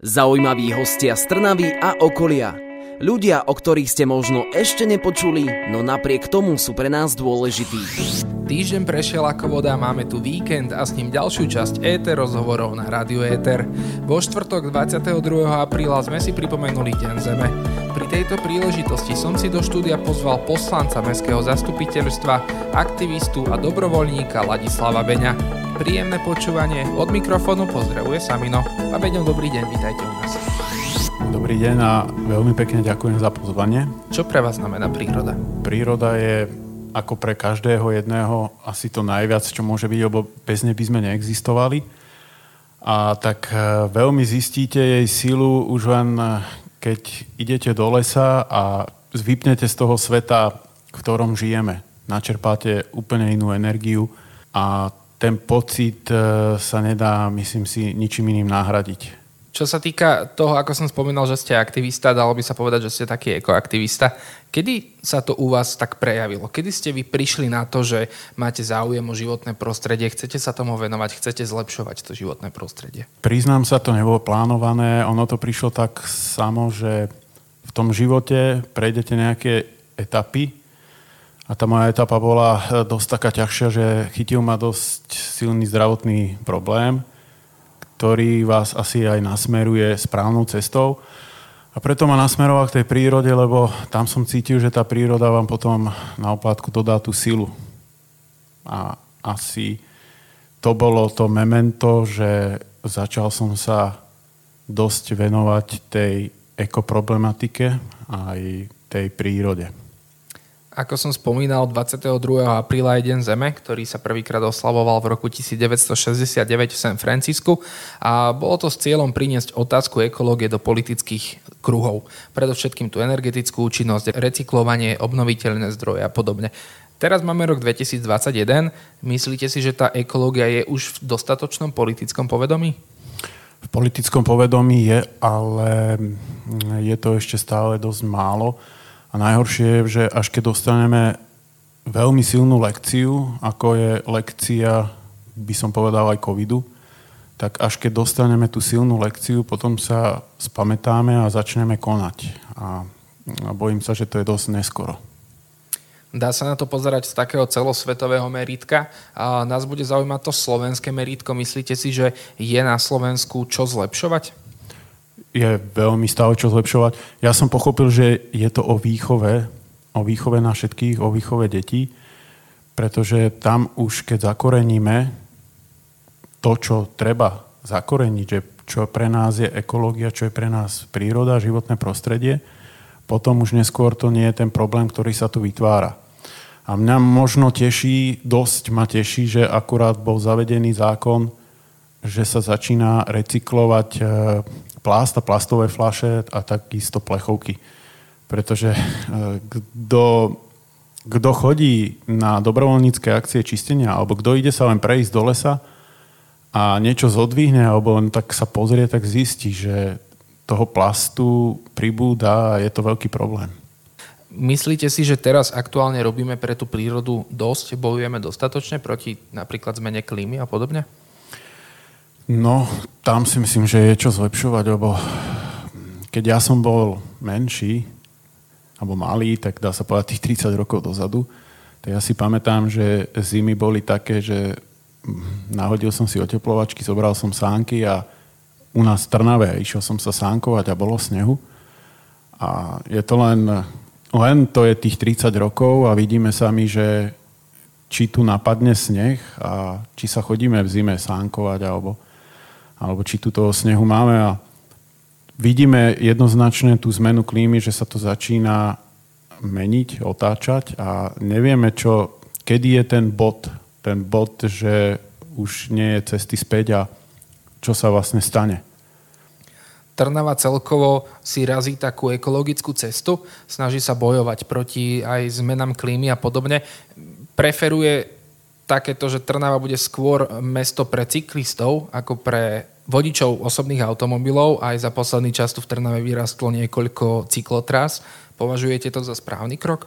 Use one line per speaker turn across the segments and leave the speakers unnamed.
Zaujímaví hostia z Trnavy a okolia. Ľudia, o ktorých ste možno ešte nepočuli, no napriek tomu sú pre nás dôležití.
Týždeň prešiel ako voda, máme tu víkend a s ním ďalšiu časť ETER rozhovorov na Rádio ETER. Vo štvrtok 22. apríla sme si pripomenuli Deň Zeme. Pri tejto príležitosti som si do štúdia pozval poslanca Mestského zastupiteľstva, aktivistu a dobrovoľníka Ladislava Beňa. Príjemné počúvanie. Od mikrofónu pozdravuje Samino. A Beňo, dobrý deň, vítajte u nás.
Dobrý deň a veľmi pekne ďakujem za pozvanie.
Čo pre vás znamená príroda?
Príroda je ako pre každého jedného asi to najviac, čo môže byť, lebo bez nej by sme neexistovali. A tak e, veľmi zistíte jej silu už len e, keď idete do lesa a vypnete z toho sveta, v ktorom žijeme. Načerpáte úplne inú energiu a ten pocit e, sa nedá, myslím si, ničím iným nahradiť.
Čo sa týka toho, ako som spomínal, že ste aktivista, dalo by sa povedať, že ste taký ekoaktivista. Kedy sa to u vás tak prejavilo? Kedy ste vy prišli na to, že máte záujem o životné prostredie, chcete sa tomu venovať, chcete zlepšovať to životné prostredie?
Priznám sa, to nebolo plánované. Ono to prišlo tak samo, že v tom živote prejdete nejaké etapy a tá moja etapa bola e, dosť taká ťažšia, že chytil ma dosť silný zdravotný problém, ktorý vás asi aj nasmeruje správnou cestou. A preto ma nasmeroval k tej prírode, lebo tam som cítil, že tá príroda vám potom na oplátku dodá tú silu. A asi to bolo to memento, že začal som sa dosť venovať tej ekoproblematike aj tej prírode.
Ako som spomínal, 22. apríla je Deň Zeme, ktorý sa prvýkrát oslavoval v roku 1969 v San Francisku a bolo to s cieľom priniesť otázku ekológie do politických kruhov. Predovšetkým tú energetickú účinnosť, recyklovanie, obnoviteľné zdroje a podobne. Teraz máme rok 2021. Myslíte si, že tá ekológia je už v dostatočnom politickom povedomí?
V politickom povedomí je, ale je to ešte stále dosť málo a najhoršie je, že až keď dostaneme veľmi silnú lekciu, ako je lekcia, by som povedal aj covidu, tak až keď dostaneme tú silnú lekciu, potom sa spamätáme a začneme konať. A, a bojím sa, že to je dosť neskoro.
Dá sa na to pozerať z takého celosvetového meritka. A nás bude zaujímať to slovenské meritko. Myslíte si, že je na Slovensku čo zlepšovať?
Je veľmi stále čo zlepšovať. Ja som pochopil, že je to o výchove, o výchove na všetkých, o výchove detí, pretože tam už keď zakoreníme to, čo treba zakoreniť, že čo pre nás je ekológia, čo je pre nás príroda, životné prostredie, potom už neskôr to nie je ten problém, ktorý sa tu vytvára. A mňa možno teší, dosť ma teší, že akurát bol zavedený zákon, že sa začína recyklovať e, plast a plastové flaše a takisto plechovky. Pretože e, kto, kto chodí na dobrovoľnícke akcie čistenia alebo kto ide sa len prejsť do lesa a niečo zodvihne alebo len tak sa pozrie, tak zistí, že toho plastu pribúda a je to veľký problém.
Myslíte si, že teraz aktuálne robíme pre tú prírodu dosť, bojujeme dostatočne proti napríklad zmene klímy a podobne?
No, tam si myslím, že je čo zlepšovať, lebo keď ja som bol menší, alebo malý, tak dá sa povedať tých 30 rokov dozadu, tak ja si pamätám, že zimy boli také, že nahodil som si oteplovačky, zobral som sánky a u nás v Trnave išiel som sa sánkovať a bolo snehu. A je to len, len to je tých 30 rokov a vidíme sami, že či tu napadne sneh a či sa chodíme v zime sánkovať alebo alebo či tu toho snehu máme a vidíme jednoznačne tú zmenu klímy, že sa to začína meniť, otáčať a nevieme, čo, kedy je ten bod, ten bod, že už nie je cesty späť a čo sa vlastne stane.
Trnava celkovo si razí takú ekologickú cestu, snaží sa bojovať proti aj zmenám klímy a podobne. Preferuje takéto, že Trnava bude skôr mesto pre cyklistov ako pre vodičov osobných automobilov. Aj za posledný čas tu v Trnave vyrastlo niekoľko cyklotras. Považujete to za správny krok?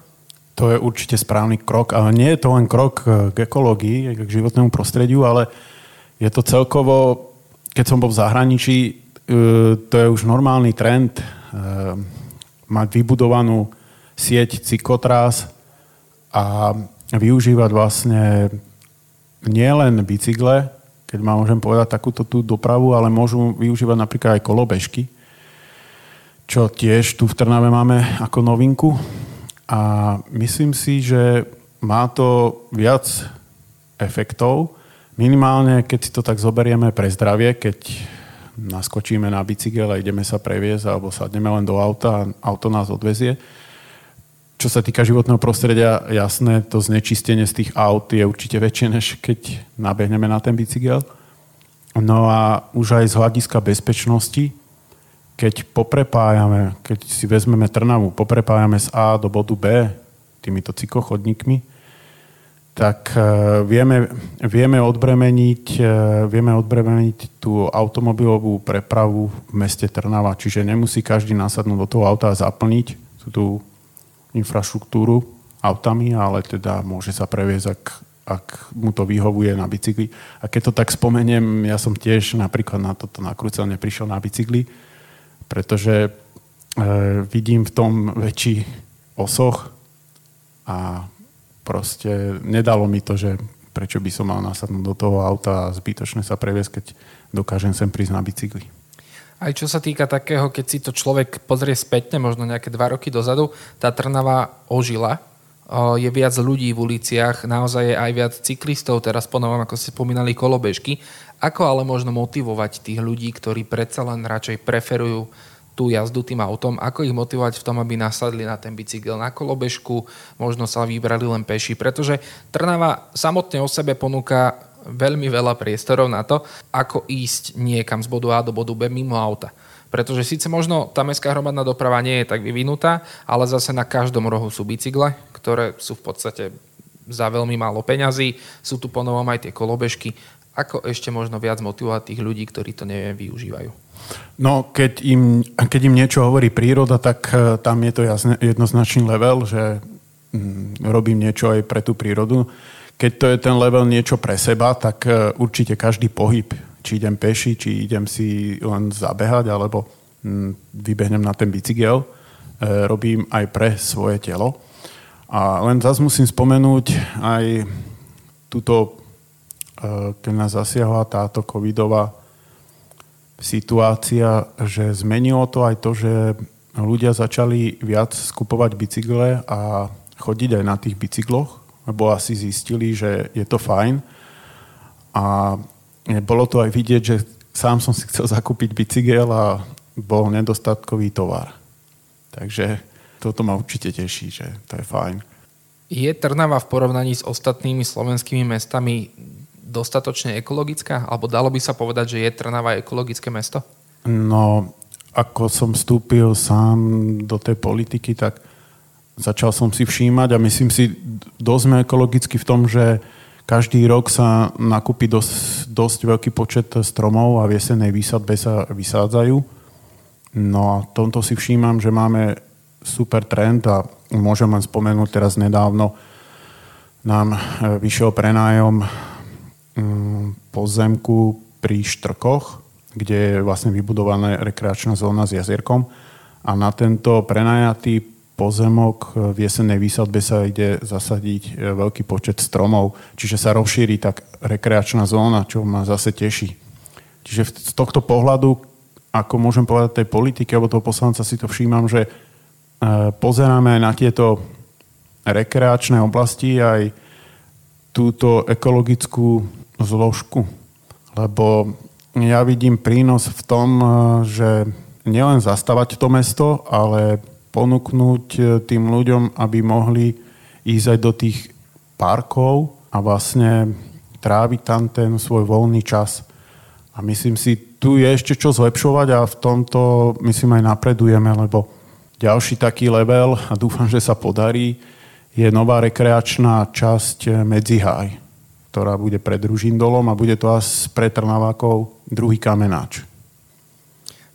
To je určite správny krok, ale nie je to len krok k ekológii, k životnému prostrediu, ale je to celkovo, keď som bol v zahraničí, to je už normálny trend mať vybudovanú sieť cyklotrás a využívať vlastne nielen bicykle, keď ma môžem povedať takúto tú dopravu, ale môžu využívať napríklad aj kolobežky, čo tiež tu v Trnave máme ako novinku. A myslím si, že má to viac efektov. Minimálne, keď si to tak zoberieme pre zdravie, keď naskočíme na bicykel a ideme sa previesť alebo sadneme len do auta a auto nás odvezie. Čo sa týka životného prostredia, jasné, to znečistenie z tých aut je určite väčšie, než keď nabehneme na ten bicykel. No a už aj z hľadiska bezpečnosti, keď poprepájame, keď si vezmeme Trnavu, poprepájame z A do bodu B týmito cyklochodníkmi, tak e, vieme, vieme, odbremeniť, e, vieme odbremeniť tú automobilovú prepravu v meste Trnava. Čiže nemusí každý nasadnúť do toho auta a zaplniť tú infraštruktúru autami, ale teda môže sa previesť, ak, ak mu to vyhovuje na bicykli. A keď to tak spomeniem, ja som tiež napríklad na toto nakrúcanie prišiel na bicykli, pretože e, vidím v tom väčší osoch a proste nedalo mi to, že prečo by som mal nasadnúť do toho auta a zbytočne sa previesť, keď dokážem sem prísť na bicykli.
Aj čo sa týka takého, keď si to človek pozrie spätne, možno nejaké dva roky dozadu, tá Trnava ožila, je viac ľudí v uliciach, naozaj je aj viac cyklistov, teraz ponovom, ako ste spomínali, kolobežky. Ako ale možno motivovať tých ľudí, ktorí predsa len radšej preferujú tú jazdu tým autom, ako ich motivovať v tom, aby nasadli na ten bicykel, na kolobežku, možno sa vybrali len peši, pretože Trnava samotne o sebe ponúka veľmi veľa priestorov na to, ako ísť niekam z bodu A do bodu B mimo auta. Pretože síce možno tá mestská hromadná doprava nie je tak vyvinutá, ale zase na každom rohu sú bicykle, ktoré sú v podstate za veľmi málo peňazí. Sú tu ponovom aj tie kolobežky. Ako ešte možno viac motivovať tých ľudí, ktorí to neviem, využívajú?
No, keď im, keď im niečo hovorí príroda, tak uh, tam je to jasne, jednoznačný level, že um, robím niečo aj pre tú prírodu. Keď to je ten level niečo pre seba, tak uh, určite každý pohyb, či idem peši, či idem si len zabehať, alebo um, vybehnem na ten bicykel, uh, robím aj pre svoje telo. A len zase musím spomenúť aj túto, keď nás zasiahla táto covidová situácia, že zmenilo to aj to, že ľudia začali viac skupovať bicykle a chodiť aj na tých bicykloch, lebo asi zistili, že je to fajn. A bolo to aj vidieť, že sám som si chcel zakúpiť bicykel a bol nedostatkový tovar. Takže toto ma určite teší, že to je fajn.
Je Trnava v porovnaní s ostatnými slovenskými mestami dostatočne ekologická? Alebo dalo by sa povedať, že je Trnava ekologické mesto?
No, ako som vstúpil sám do tej politiky, tak začal som si všímať a myslím si, dosť sme ekologicky v tom, že každý rok sa nakúpi dosť, dosť veľký počet stromov a v jesenej výsadbe sa vysádzajú. No a tomto si všímam, že máme super trend a môžem len spomenúť teraz nedávno nám vyšiel prenájom Mm, pozemku pri Štrkoch, kde je vlastne vybudovaná rekreačná zóna s jazierkom a na tento prenajatý pozemok v jesennej výsadbe sa ide zasadiť e, veľký počet stromov, čiže sa rozšíri tak rekreačná zóna, čo ma zase teší. Čiže z tohto pohľadu, ako môžem povedať tej politiky alebo toho poslanca, si to všímam, že e, pozeráme aj na tieto rekreačné oblasti aj túto ekologickú zložku. Lebo ja vidím prínos v tom, že nielen zastavať to mesto, ale ponúknuť eh, tým ľuďom, aby mohli ísť aj do tých parkov a vlastne tráviť tam ten svoj voľný čas. A myslím si, tu je ešte čo zlepšovať a v tomto myslím aj napredujeme, lebo ďalší taký level, a dúfam, že sa podarí, je nová rekreačná časť eh, Medzihaj ktorá bude pred Ružindolom a bude to až pre Trnavákov druhý kamenáč.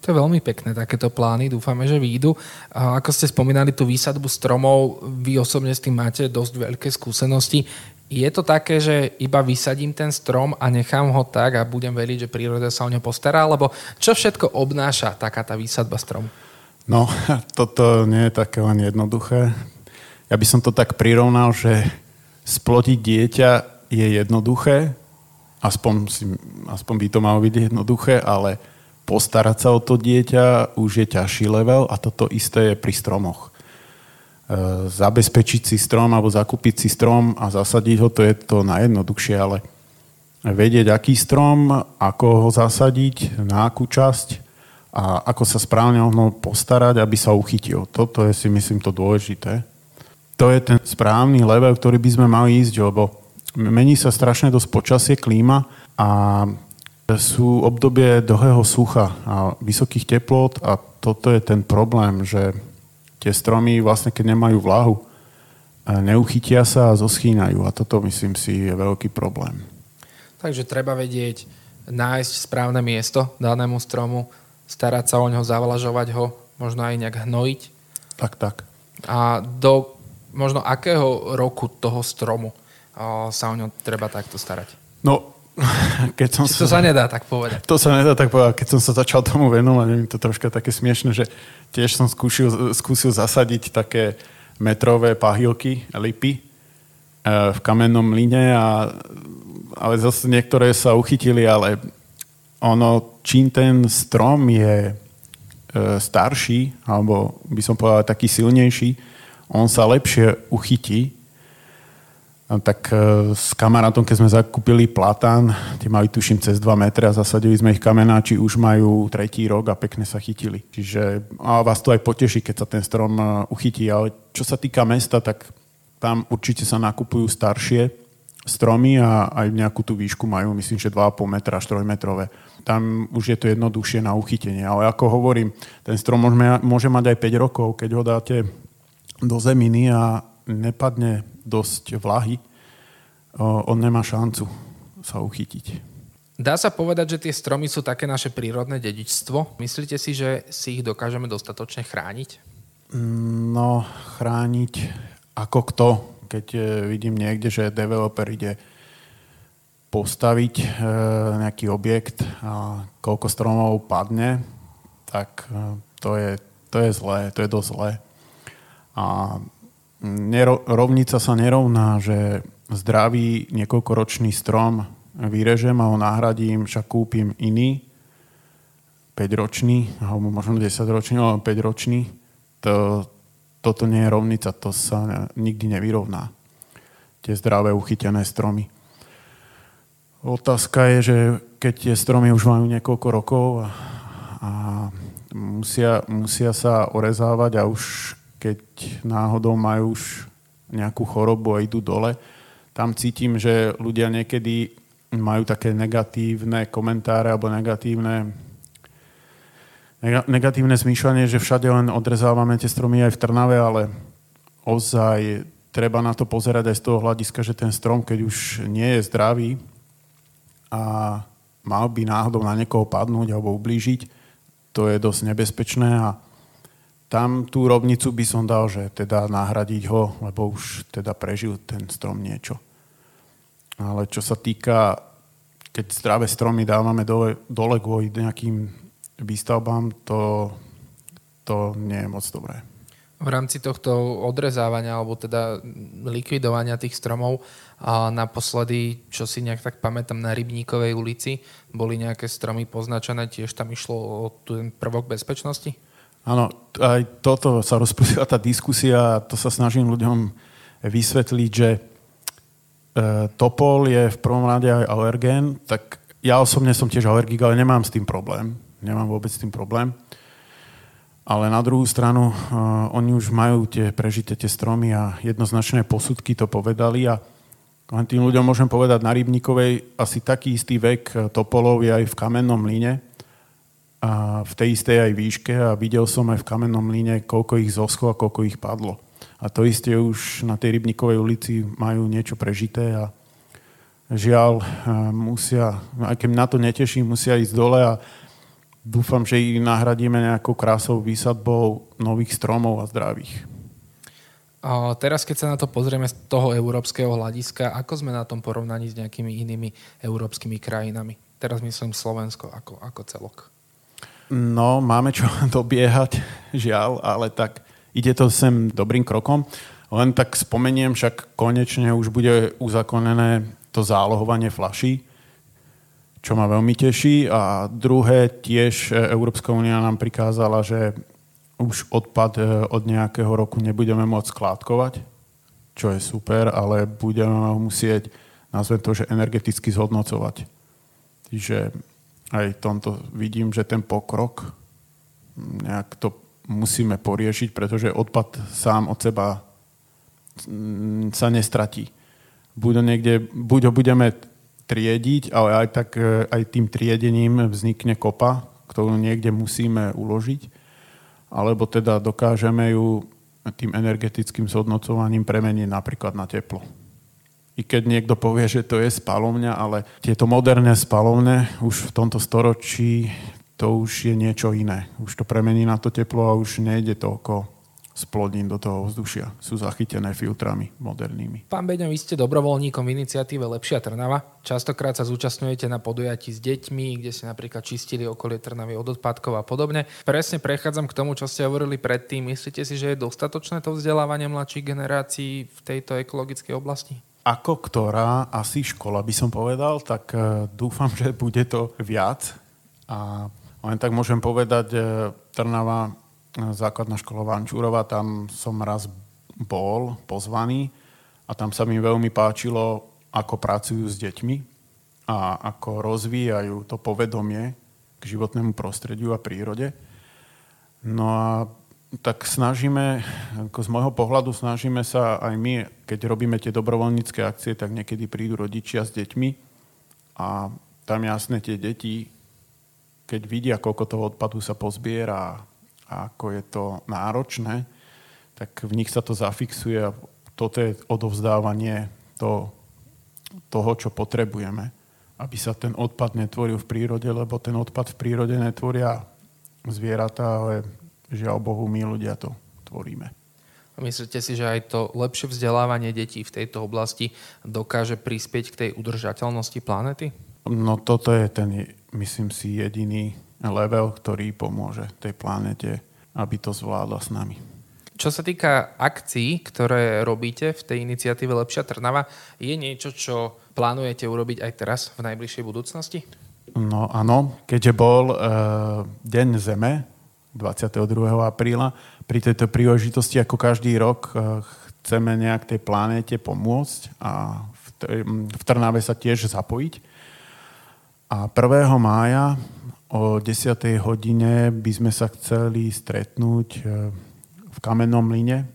To je veľmi pekné, takéto plány. Dúfame, že výjdu. A ako ste spomínali tú výsadbu stromov, vy osobne s tým máte dosť veľké skúsenosti. Je to také, že iba vysadím ten strom a nechám ho tak a budem veriť, že príroda sa o ňo postará, alebo čo všetko obnáša taká tá výsadba stromu?
No, toto nie je také len jednoduché. Ja by som to tak prirovnal, že splodiť dieťa je jednoduché, aspoň, si, aspoň by to malo byť jednoduché, ale postarať sa o to dieťa už je ťažší level a toto isté je pri stromoch. E, zabezpečiť si strom alebo zakúpiť si strom a zasadiť ho, to je to najjednoduchšie, ale vedieť, aký strom, ako ho zasadiť, na akú časť a ako sa správne o postarať, aby sa uchytil. Toto je si myslím to dôležité. To je ten správny level, ktorý by sme mali ísť, lebo mení sa strašne dosť počasie, klíma a sú obdobie dlhého sucha a vysokých teplot a toto je ten problém, že tie stromy vlastne, keď nemajú vláhu, neuchytia sa a zoschýnajú. A toto, myslím si, je veľký problém.
Takže treba vedieť nájsť správne miesto danému stromu, starať sa o ňo, zavlažovať ho, možno aj nejak hnojiť.
Tak, tak.
A do možno akého roku toho stromu sa o ňo treba takto starať?
No, keď som
sa... To sa nedá tak povedať.
To sa nedá tak povedať. Keď som sa začal tomu venovať, je to troška také smiešne, že tiež som skúšil, skúsil zasadiť také metrové pahylky, lipy e, v kamennom mline, a, ale zase niektoré sa uchytili, ale ono, čím ten strom je e, starší, alebo by som povedal taký silnejší, on sa lepšie uchytí tak e, s kamarátom, keď sme zakúpili platán, tie mali tuším cez 2 metre a zasadili sme ich kamenáči, už majú tretí rok a pekne sa chytili. Čiže a vás to aj poteší, keď sa ten strom e, uchytí. Ale čo sa týka mesta, tak tam určite sa nakupujú staršie stromy a aj nejakú tú výšku majú, myslím, že 2,5 metra až 3 metrové. Tam už je to jednoduchšie na uchytenie. Ale ako hovorím, ten strom môže mať aj 5 rokov, keď ho dáte do zeminy a nepadne dosť vlahy, on nemá šancu sa uchytiť.
Dá sa povedať, že tie stromy sú také naše prírodné dedičstvo. Myslíte si, že si ich dokážeme dostatočne chrániť?
No, chrániť ako kto. Keď e, vidím niekde, že developer ide postaviť e, nejaký objekt a koľko stromov padne, tak e, to je, to je zlé, to je dosť zlé. A nero, rovnica sa nerovná, že zdravý niekoľkoročný strom vyrežem a ho nahradím, však kúpim iný, 5-ročný, alebo možno 10-ročný, alebo 5-ročný. To, toto nie je rovnica, to sa nikdy nevyrovná. Tie zdravé uchytené stromy. Otázka je, že keď tie stromy už majú niekoľko rokov a, a musia, musia sa orezávať a už keď náhodou majú už nejakú chorobu a idú dole, tam cítim, že ľudia niekedy majú také negatívne komentáre alebo negatívne negatívne zmýšľanie, že všade len odrezávame tie stromy aj v Trnave, ale ozaj treba na to pozerať aj z toho hľadiska, že ten strom, keď už nie je zdravý a mal by náhodou na niekoho padnúť alebo ublížiť, to je dosť nebezpečné a tam tú rovnicu by som dal, že teda nahradiť ho, lebo už teda prežil ten strom niečo. Ale čo sa týka, keď zdravé stromy dávame dole, dole kvôli nejakým výstavbám, to, to nie je moc dobré.
V rámci tohto odrezávania alebo teda likvidovania tých stromov a naposledy, čo si nejak tak pamätám, na Rybníkovej ulici boli nejaké stromy poznačené, tiež tam išlo o ten prvok bezpečnosti?
Áno, aj toto sa rozpustila tá diskusia a to sa snažím ľuďom vysvetliť, že e, topol je v prvom rade aj alergén, tak ja osobne som tiež alergik, ale nemám s tým problém. Nemám vôbec s tým problém. Ale na druhú stranu, uh, oni už majú tie prežité tie stromy a jednoznačné posudky to povedali a len tým ľuďom môžem povedať, na Rybníkovej asi taký istý vek topolov je aj v kamennom líne, a v tej istej aj výške a videl som aj v kamennom líne, koľko ich zoschlo a koľko ich padlo. A to isté už na tej Rybníkovej ulici majú niečo prežité a žiaľ musia, aj keď na to neteším, musia ísť dole a dúfam, že ich nahradíme nejakou krásou výsadbou nových stromov a zdravých.
A teraz, keď sa na to pozrieme z toho európskeho hľadiska, ako sme na tom porovnaní s nejakými inými európskymi krajinami? Teraz myslím Slovensko ako, ako celok.
No, máme čo dobiehať, žiaľ, ale tak ide to sem dobrým krokom. Len tak spomeniem, však konečne už bude uzakonené to zálohovanie flaší, čo ma veľmi teší. A druhé, tiež Európska únia nám prikázala, že už odpad e, od nejakého roku nebudeme môcť skládkovať, čo je super, ale budeme musieť, nazvem to, že energeticky zhodnocovať. Čiže aj tomto vidím, že ten pokrok nejak to musíme poriešiť, pretože odpad sám od seba sa nestratí. Buď ho, niekde, buď ho budeme triediť, ale aj, tak, e, aj tým triedením vznikne kopa, ktorú niekde musíme uložiť alebo teda dokážeme ju tým energetickým zhodnocovaním premeniť napríklad na teplo. I keď niekto povie, že to je spalovňa, ale tieto moderné spalovne už v tomto storočí to už je niečo iné. Už to premení na to teplo a už nejde toľko splodín do toho vzdušia. Sú zachytené filtrami modernými.
Pán Beňo, vy ste dobrovoľníkom v iniciatíve Lepšia Trnava. Častokrát sa zúčastňujete na podujatí s deťmi, kde ste napríklad čistili okolie Trnavy od odpadkov a podobne. Presne prechádzam k tomu, čo ste hovorili predtým. Myslíte si, že je dostatočné to vzdelávanie mladších generácií v tejto ekologickej oblasti?
Ako ktorá asi škola by som povedal, tak uh, dúfam, že bude to viac. A len tak môžem povedať, uh, Trnava základná škola Vančúrova, tam som raz bol pozvaný a tam sa mi veľmi páčilo, ako pracujú s deťmi a ako rozvíjajú to povedomie k životnému prostrediu a prírode. No a tak snažíme, ako z môjho pohľadu snažíme sa aj my, keď robíme tie dobrovoľnícke akcie, tak niekedy prídu rodičia s deťmi a tam jasne tie deti, keď vidia, koľko toho odpadu sa pozbiera a ako je to náročné, tak v nich sa to zafixuje a toto je odovzdávanie to, toho, čo potrebujeme, aby sa ten odpad netvoril v prírode, lebo ten odpad v prírode netvoria zvieratá, ale žiaľ Bohu, my ľudia to tvoríme.
Myslíte si, že aj to lepšie vzdelávanie detí v tejto oblasti dokáže prispieť k tej udržateľnosti planety?
No toto je ten, myslím si, jediný level, ktorý pomôže tej planete, aby to zvládla s nami.
Čo sa týka akcií, ktoré robíte v tej iniciatíve Lepšia Trnava, je niečo, čo plánujete urobiť aj teraz v najbližšej budúcnosti?
No áno, keďže bol e, Deň Zeme 22. apríla, pri tejto príležitosti ako každý rok e, chceme nejak tej planéte pomôcť a v, v Trnave sa tiež zapojiť. A 1. mája O 10. hodine by sme sa chceli stretnúť e, v kamennom mline e,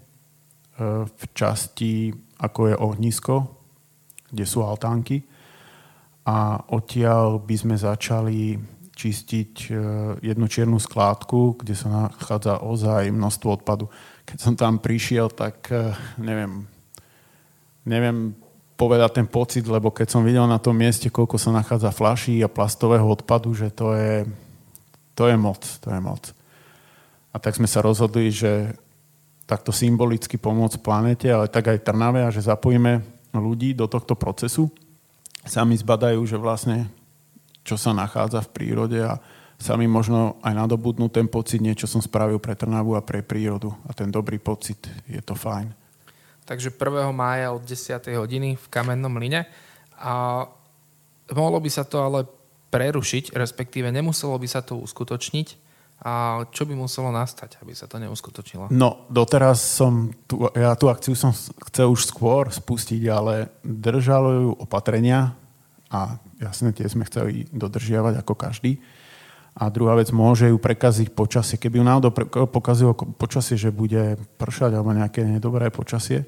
v časti, ako je ohnisko, kde sú altánky. A odtiaľ by sme začali čistiť e, jednu čiernu skládku, kde sa nachádza ozaj množstvo odpadu. Keď som tam prišiel, tak neviem, neviem povedať ten pocit, lebo keď som videl na tom mieste, koľko sa nachádza flaší a plastového odpadu, že to je, to je moc, to je moc. A tak sme sa rozhodli, že takto symbolicky pomôcť planete, ale tak aj Trnave a že zapojíme ľudí do tohto procesu. Sami zbadajú, že vlastne čo sa nachádza v prírode a sami možno aj nadobudnú ten pocit, niečo som spravil pre Trnavu a pre prírodu. A ten dobrý pocit, je to fajn.
Takže 1. mája od 10. hodiny v Kamennom mline. A mohlo by sa to ale prerušiť, respektíve nemuselo by sa to uskutočniť. A čo by muselo nastať, aby sa to neuskutočnilo?
No, doteraz som, tu, ja tú akciu som chcel už skôr spustiť, ale držalo ju opatrenia a jasne tie sme chceli dodržiavať ako každý. A druhá vec, môže ju prekaziť počasie. Keby ju náhodou pokazilo počasie, že bude pršať alebo nejaké nedobré počasie,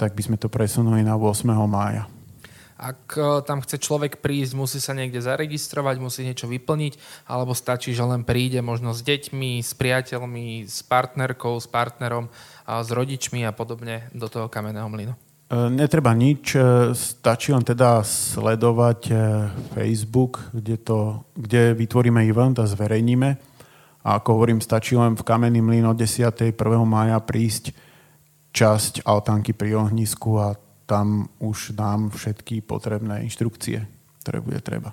tak by sme to presunuli na 8. mája.
Ak e, tam chce človek prísť, musí sa niekde zaregistrovať, musí niečo vyplniť, alebo stačí, že len príde možno s deťmi, s priateľmi, s partnerkou, s partnerom, s rodičmi a podobne do toho kamenného mlynu?
E, netreba nič, e, stačí len teda sledovať e, Facebook, kde, to, kde vytvoríme event a zverejníme. A ako hovorím, stačí len v Kamenný mlyn od 10. 1. maja prísť časť altánky pri ohnisku a tam už dám všetky potrebné inštrukcie, ktoré bude treba.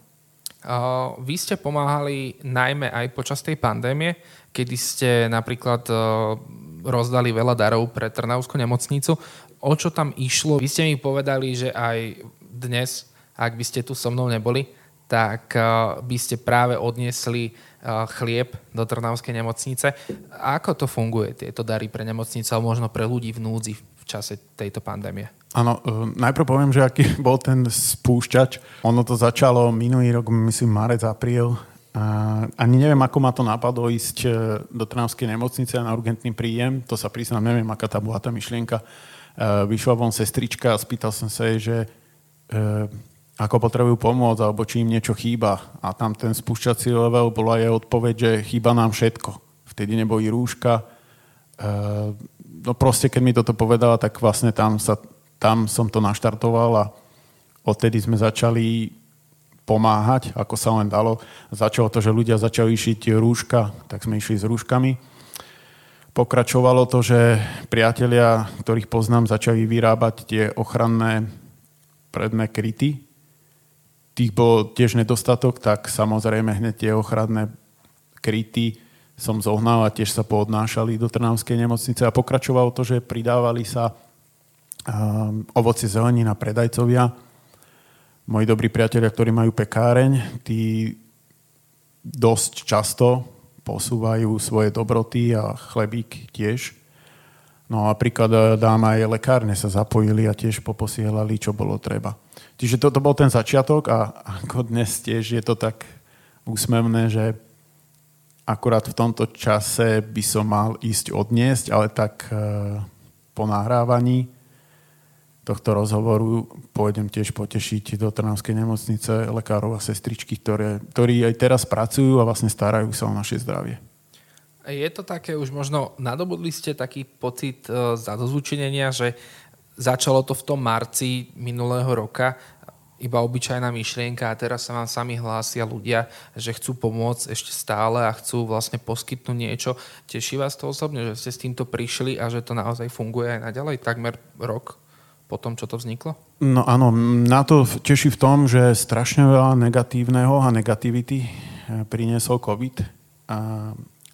Uh, vy ste pomáhali najmä aj počas tej pandémie, kedy ste napríklad uh, rozdali veľa darov pre Trnavskú nemocnicu. O čo tam išlo? Vy ste mi povedali, že aj dnes, ak by ste tu so mnou neboli, tak uh, by ste práve odniesli uh, chlieb do Trnavskej nemocnice. Ako to funguje, tieto dary pre nemocnicu, alebo možno pre ľudí v núdzi v čase tejto pandémie?
Áno, uh, najprv poviem, že aký bol ten spúšťač. Ono to začalo minulý rok, myslím, marec, apríl. A ani neviem, ako ma to napadlo ísť do Trnavskej nemocnice na urgentný príjem. To sa priznám, neviem, aká tá bola tá myšlienka. Vyšla von sestrička a spýtal som sa jej, že ako potrebujú pomôcť, alebo či im niečo chýba. A tam ten spúšťací level bola jej odpoveď, že chýba nám všetko. Vtedy neboli rúška. E, no proste, keď mi toto povedala, tak vlastne tam, sa, tam som to naštartoval a odtedy sme začali pomáhať, ako sa len dalo. Začalo to, že ľudia začali šiť rúška, tak sme išli s rúškami. Pokračovalo to, že priatelia, ktorých poznám, začali vyrábať tie ochranné predné kryty, tých bol tiež nedostatok, tak samozrejme hneď tie ochranné kryty som zohnal a tiež sa poodnášali do Trnavskej nemocnice a pokračovalo to, že pridávali sa um, ovoci zelenina predajcovia. Moji dobrí priatelia, ktorí majú pekáreň, tí dosť často posúvajú svoje dobroty a chlebík tiež. No a príklad eh, dám aj lekárne sa zapojili a tiež poposielali, čo bolo treba. Čiže toto bol ten začiatok a ako dnes tiež je to tak úsmevné, že akurát v tomto čase by som mal ísť odniesť, ale tak e, po nahrávaní tohto rozhovoru pôjdem tiež potešiť do Trnavskej nemocnice lekárov a sestričky, ktoré, ktorí aj teraz pracujú a vlastne starajú sa o naše zdravie.
Je to také, už možno nadobudli ste taký pocit e, zadozvučenenia, že Začalo to v tom marci minulého roka, iba obyčajná myšlienka a teraz sa vám sami hlásia ľudia, že chcú pomôcť ešte stále a chcú vlastne poskytnúť niečo. Teší vás to osobne, že ste s týmto prišli a že to naozaj funguje aj naďalej, takmer rok po tom, čo to vzniklo?
No áno, na to teší v tom, že strašne veľa negatívneho a negativity eh, priniesol COVID,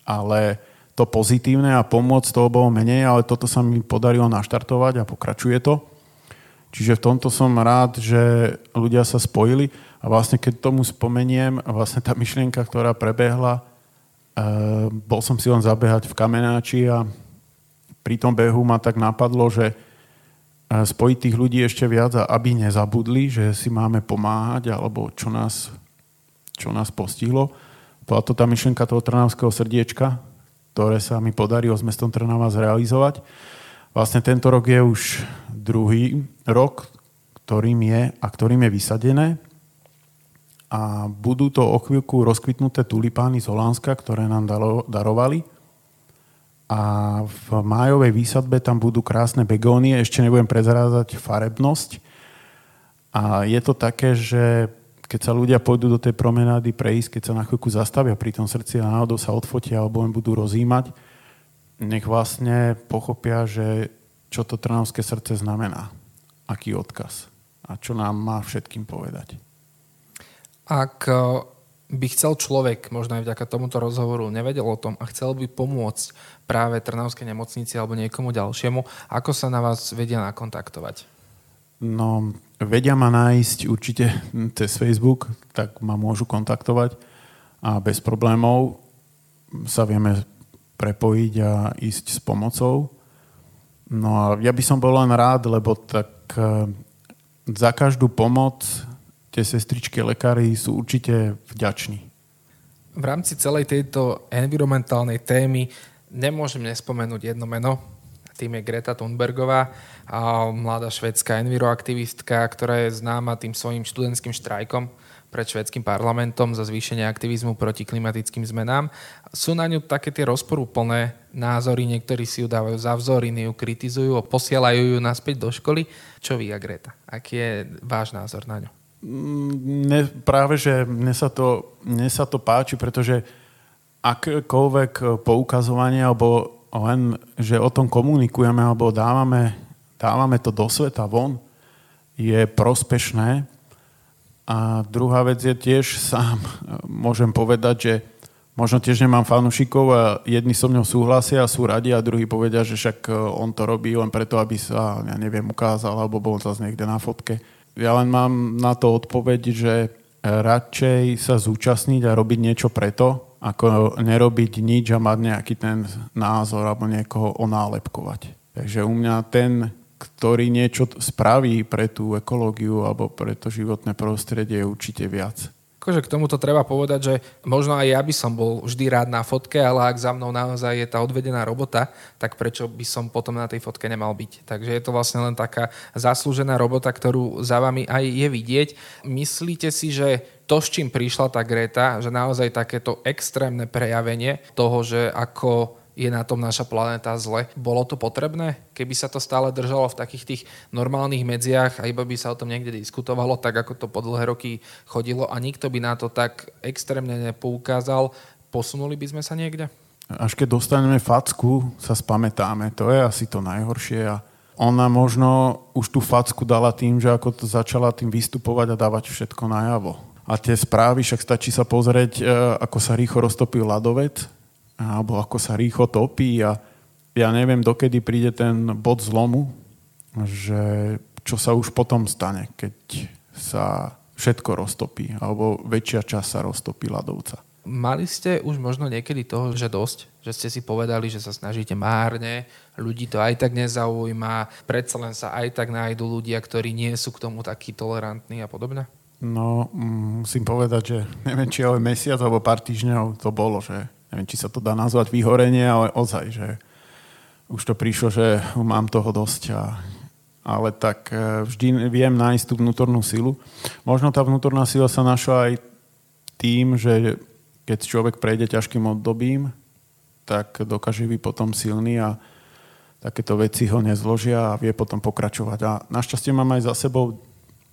ale to pozitívne a pomôcť toho bolo menej, ale toto sa mi podarilo naštartovať a pokračuje to. Čiže v tomto som rád, že ľudia sa spojili a vlastne keď tomu spomeniem, vlastne tá myšlienka, ktorá prebehla, e, bol som si len zabehať v kamenáči a pri tom behu ma tak napadlo, že spojiť tých ľudí ešte viac a aby nezabudli, že si máme pomáhať alebo čo nás, čo nás postihlo. Bola to tá myšlienka toho trnavského srdiečka, ktoré sa mi podarilo s mestom Trnava zrealizovať. Vlastne tento rok je už druhý rok, ktorým je a ktorým je vysadené. A budú to o chvíľku rozkvitnuté tulipány z Holandska, ktoré nám darovali. A v májovej výsadbe tam budú krásne begónie, ešte nebudem prezrázať farebnosť. A je to také, že keď sa ľudia pôjdu do tej promenády prejsť, keď sa na chvíľku zastavia pri tom srdci a náhodou sa odfotia alebo len budú rozímať, nech vlastne pochopia, že čo to trnavské srdce znamená, aký odkaz a čo nám má všetkým povedať.
Ak by chcel človek, možno aj vďaka tomuto rozhovoru, nevedel o tom a chcel by pomôcť práve Trnavskej nemocnici alebo niekomu ďalšiemu, ako sa na vás vedia nakontaktovať?
No, vedia ma nájsť určite cez Facebook, tak ma môžu kontaktovať a bez problémov sa vieme prepojiť a ísť s pomocou. No a ja by som bol len rád, lebo tak e, za každú pomoc tie sestričky lekári sú určite vďační.
V rámci celej tejto environmentálnej témy nemôžem nespomenúť jedno meno, tým je Greta Thunbergová, mladá švedská enviroaktivistka, ktorá je známa tým svojim študentským štrajkom pred švedským parlamentom za zvýšenie aktivizmu proti klimatickým zmenám. Sú na ňu také tie rozporúplné názory, niektorí si ju dávajú za vzor, iní ju kritizujú a posielajú ju naspäť do školy. Čo vy, Greta? Aký je váš názor na ňu?
Ne, práve, že mne sa, to, mne sa to páči, pretože akékoľvek poukazovanie alebo len, že o tom komunikujeme alebo dávame, dávame to do sveta von, je prospešné. A druhá vec je tiež sám, môžem povedať, že možno tiež nemám fanúšikov a jedni so mnou súhlasia a sú radi a druhí povedia, že však e, on to robí len preto, aby sa, ja neviem, ukázal alebo bol zase niekde na fotke. Ja len mám na to odpoveď, že radšej sa zúčastniť a robiť niečo preto, ako nerobiť nič a mať nejaký ten názor alebo niekoho onálepkovať. Takže u mňa ten, ktorý niečo spraví pre tú ekológiu alebo pre to životné prostredie je určite viac.
Akože k tomuto treba povedať, že možno aj ja by som bol vždy rád na fotke, ale ak za mnou naozaj je tá odvedená robota, tak prečo by som potom na tej fotke nemal byť. Takže je to vlastne len taká zaslúžená robota, ktorú za vami aj je vidieť. Myslíte si, že to, s čím prišla tá Greta, že naozaj takéto extrémne prejavenie toho, že ako je na tom naša planéta zle. Bolo to potrebné? Keby sa to stále držalo v takých tých normálnych medziach a iba by sa o tom niekde diskutovalo, tak ako to po dlhé roky chodilo a nikto by na to tak extrémne nepoukázal, posunuli by sme sa niekde?
Až keď dostaneme facku, sa spamätáme. To je asi to najhoršie a ona možno už tú facku dala tým, že ako to začala tým vystupovať a dávať všetko najavo. A tie správy, však stačí sa pozrieť, e, ako sa rýchlo roztopil ľadovec, alebo ako sa rýchlo topí a ja neviem, dokedy príde ten bod zlomu, že čo sa už potom stane, keď sa všetko roztopí, alebo väčšia časť sa roztopí ľadovca.
Mali ste už možno niekedy toho, že dosť? Že ste si povedali, že sa snažíte márne, ľudí to aj tak nezaujíma, predsa len sa aj tak nájdú ľudia, ktorí nie sú k tomu takí tolerantní a podobne?
No, mm, musím povedať, že neviem, či ale mesiac alebo pár týždňov to bolo, že neviem, či sa to dá nazvať vyhorenie, ale ozaj, že už to prišlo, že mám toho dosť. A, ale tak e, vždy viem nájsť tú vnútornú silu. Možno tá vnútorná sila sa našla aj tým, že keď človek prejde ťažkým obdobím, tak dokáže byť potom silný a takéto veci ho nezložia a vie potom pokračovať. A našťastie mám aj za sebou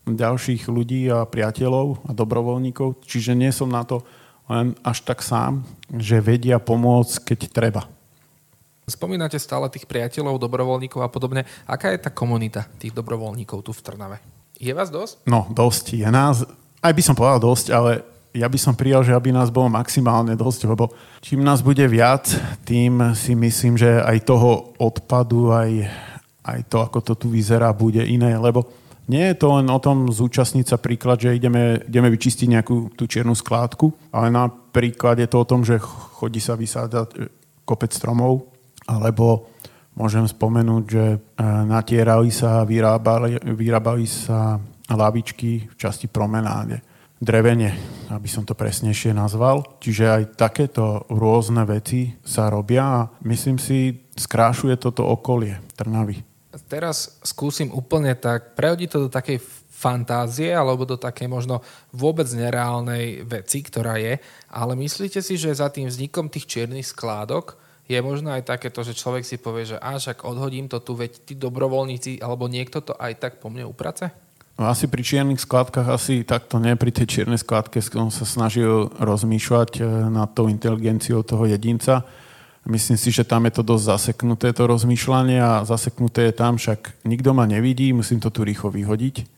ďalších ľudí a priateľov a dobrovoľníkov, čiže nie som na to len až tak sám, že vedia pomôcť, keď treba.
Spomínate stále tých priateľov, dobrovoľníkov a podobne. Aká je tá komunita tých dobrovoľníkov tu v Trnave? Je vás dosť?
No, dosť. Je nás, aj by som povedal dosť, ale ja by som prijal, že aby nás bolo maximálne dosť, lebo čím nás bude viac, tým si myslím, že aj toho odpadu, aj, aj to, ako to tu vyzerá, bude iné, lebo nie je to len o tom zúčastniť sa príklad, že ideme, ideme vyčistiť nejakú tú čiernu skládku, ale napríklad je to o tom, že chodí sa vysádať e, kopec stromov, alebo môžem spomenúť, že e, natierali sa, vyrábali, vyrábali sa lavičky v časti promenáde. Drevene, aby som to presnejšie nazval. Čiže aj takéto rôzne veci sa robia a myslím si, skrášuje toto okolie Trnavy
teraz skúsim úplne tak prehodiť to do takej fantázie alebo do takej možno vôbec nereálnej veci, ktorá je. Ale myslíte si, že za tým vznikom tých čiernych skládok je možno aj takéto, že človek si povie, že až ak odhodím to tu, veď tí dobrovoľníci alebo niekto to aj tak po mne uprace?
No asi pri čiernych skladkách asi takto nie. Pri tej čiernej skladke som sa snažil rozmýšľať eh, nad tou inteligenciou toho jedinca Myslím si, že tam je to dosť zaseknuté, to rozmýšľanie a zaseknuté je tam, však nikto ma nevidí, musím to tu rýchlo vyhodiť.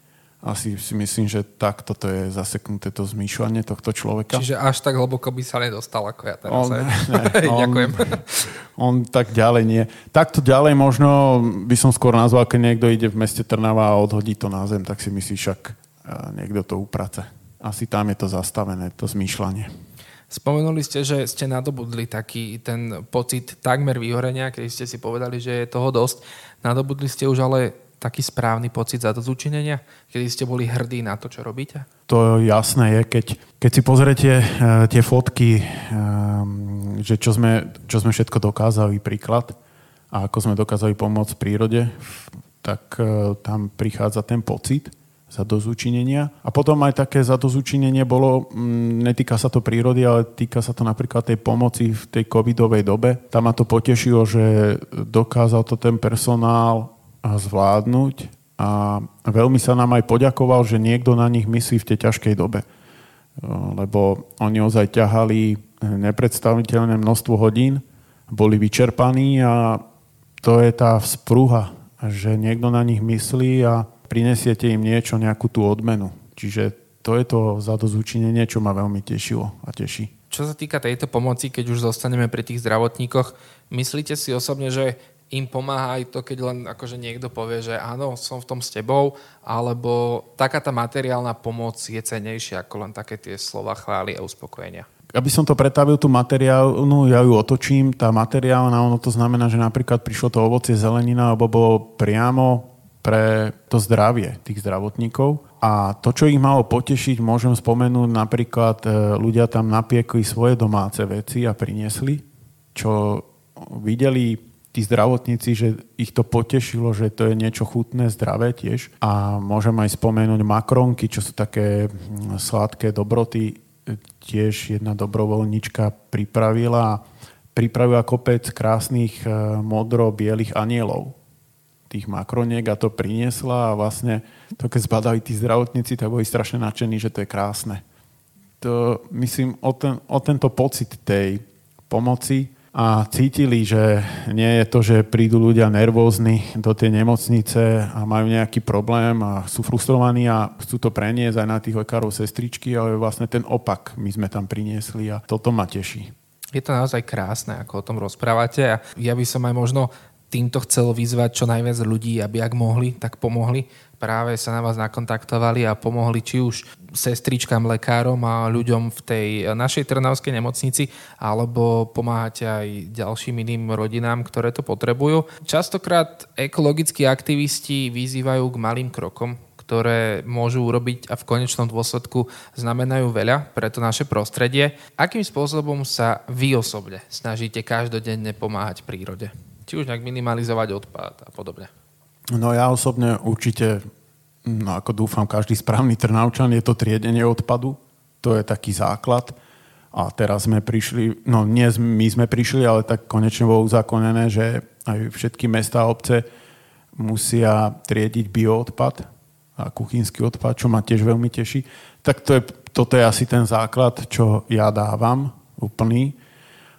Asi si myslím, že tak toto je zaseknuté to zmýšľanie tohto človeka.
Čiže až tak hlboko by sa nedostal ako ja teraz.
On,
ne,
on, Ďakujem. On tak ďalej nie. Takto ďalej možno by som skôr nazval, keď niekto ide v meste Trnava a odhodí to na zem, tak si myslí však eh, niekto to uprace. Asi tam je to zastavené, to zmýšľanie.
Spomenuli ste, že ste nadobudli taký ten pocit takmer vyhorenia, keď ste si povedali, že je toho dosť. Nadobudli ste už ale taký správny pocit za to zúčinenia, kedy ste boli hrdí na to, čo robíte?
To jasné je, keď, keď si pozriete uh, tie fotky, um, že čo sme, čo sme všetko dokázali, príklad, a ako sme dokázali pomôcť prírode, tak uh, tam prichádza ten pocit zadozúčinenia. A potom aj také zadozúčinenie bolo, m, mm, netýka sa to prírody, ale týka sa to napríklad tej pomoci v tej covidovej dobe. Tam ma to potešilo, že dokázal to ten personál zvládnuť a veľmi sa nám aj poďakoval, že niekto na nich myslí v tej ťažkej dobe. Lebo oni ozaj ťahali nepredstaviteľné množstvo hodín boli vyčerpaní a to je tá vzpruha, že niekto na nich myslí a prinesiete im niečo, nejakú tú odmenu. Čiže to je to zadozúčinenie, čo ma veľmi tešilo a teší.
Čo sa týka tejto pomoci, keď už zostaneme pri tých zdravotníkoch, myslíte si osobne, že im pomáha aj to, keď len akože niekto povie, že áno, som v tom s tebou, alebo taká tá materiálna pomoc je cenejšia ako len také tie slova chvály a uspokojenia.
Aby som to pretavil, tú materiálnu, ja ju otočím. Tá materiálna, ono to znamená, že napríklad prišlo to ovocie, zelenina, alebo bolo priamo pre to zdravie tých zdravotníkov. A to, čo ich malo potešiť, môžem spomenúť napríklad, e, ľudia tam napiekli svoje domáce veci a priniesli, čo videli tí zdravotníci, že ich to potešilo, že to je niečo chutné, zdravé tiež. A môžem aj spomenúť makronky, čo sú také mm, sladké dobroty, tiež jedna dobrovoľnička pripravila pripravila kopec krásnych e, modro-bielých anielov tých makroniek a to priniesla a vlastne to, keď zbadali tí zdravotníci, tak boli strašne nadšení, že to je krásne. To, myslím, o, ten, o tento pocit tej pomoci a cítili, že nie je to, že prídu ľudia nervózni do tej nemocnice a majú nejaký problém a sú frustrovaní a chcú to preniesť aj na tých lekárov, sestričky, ale vlastne ten opak my sme tam priniesli a toto ma teší.
Je to naozaj krásne, ako o tom rozprávate a ja by som aj možno týmto chcel vyzvať čo najviac ľudí, aby ak mohli, tak pomohli. Práve sa na vás nakontaktovali a pomohli či už sestričkám, lekárom a ľuďom v tej našej Trnavskej nemocnici, alebo pomáhate aj ďalším iným rodinám, ktoré to potrebujú. Častokrát ekologickí aktivisti vyzývajú k malým krokom, ktoré môžu urobiť a v konečnom dôsledku znamenajú veľa pre to naše prostredie. Akým spôsobom sa vy osobne snažíte každodenne pomáhať prírode? Či už nejak minimalizovať odpad a podobne.
No ja osobne určite, no ako dúfam, každý správny Trnavčan je to triedenie odpadu. To je taký základ. A teraz sme prišli, no nie my sme prišli, ale tak konečne bolo uzákonené, že aj všetky mesta a obce musia triediť bioodpad a kuchynský odpad, čo ma tiež veľmi teší. Tak to je, toto je asi ten základ, čo ja dávam úplný.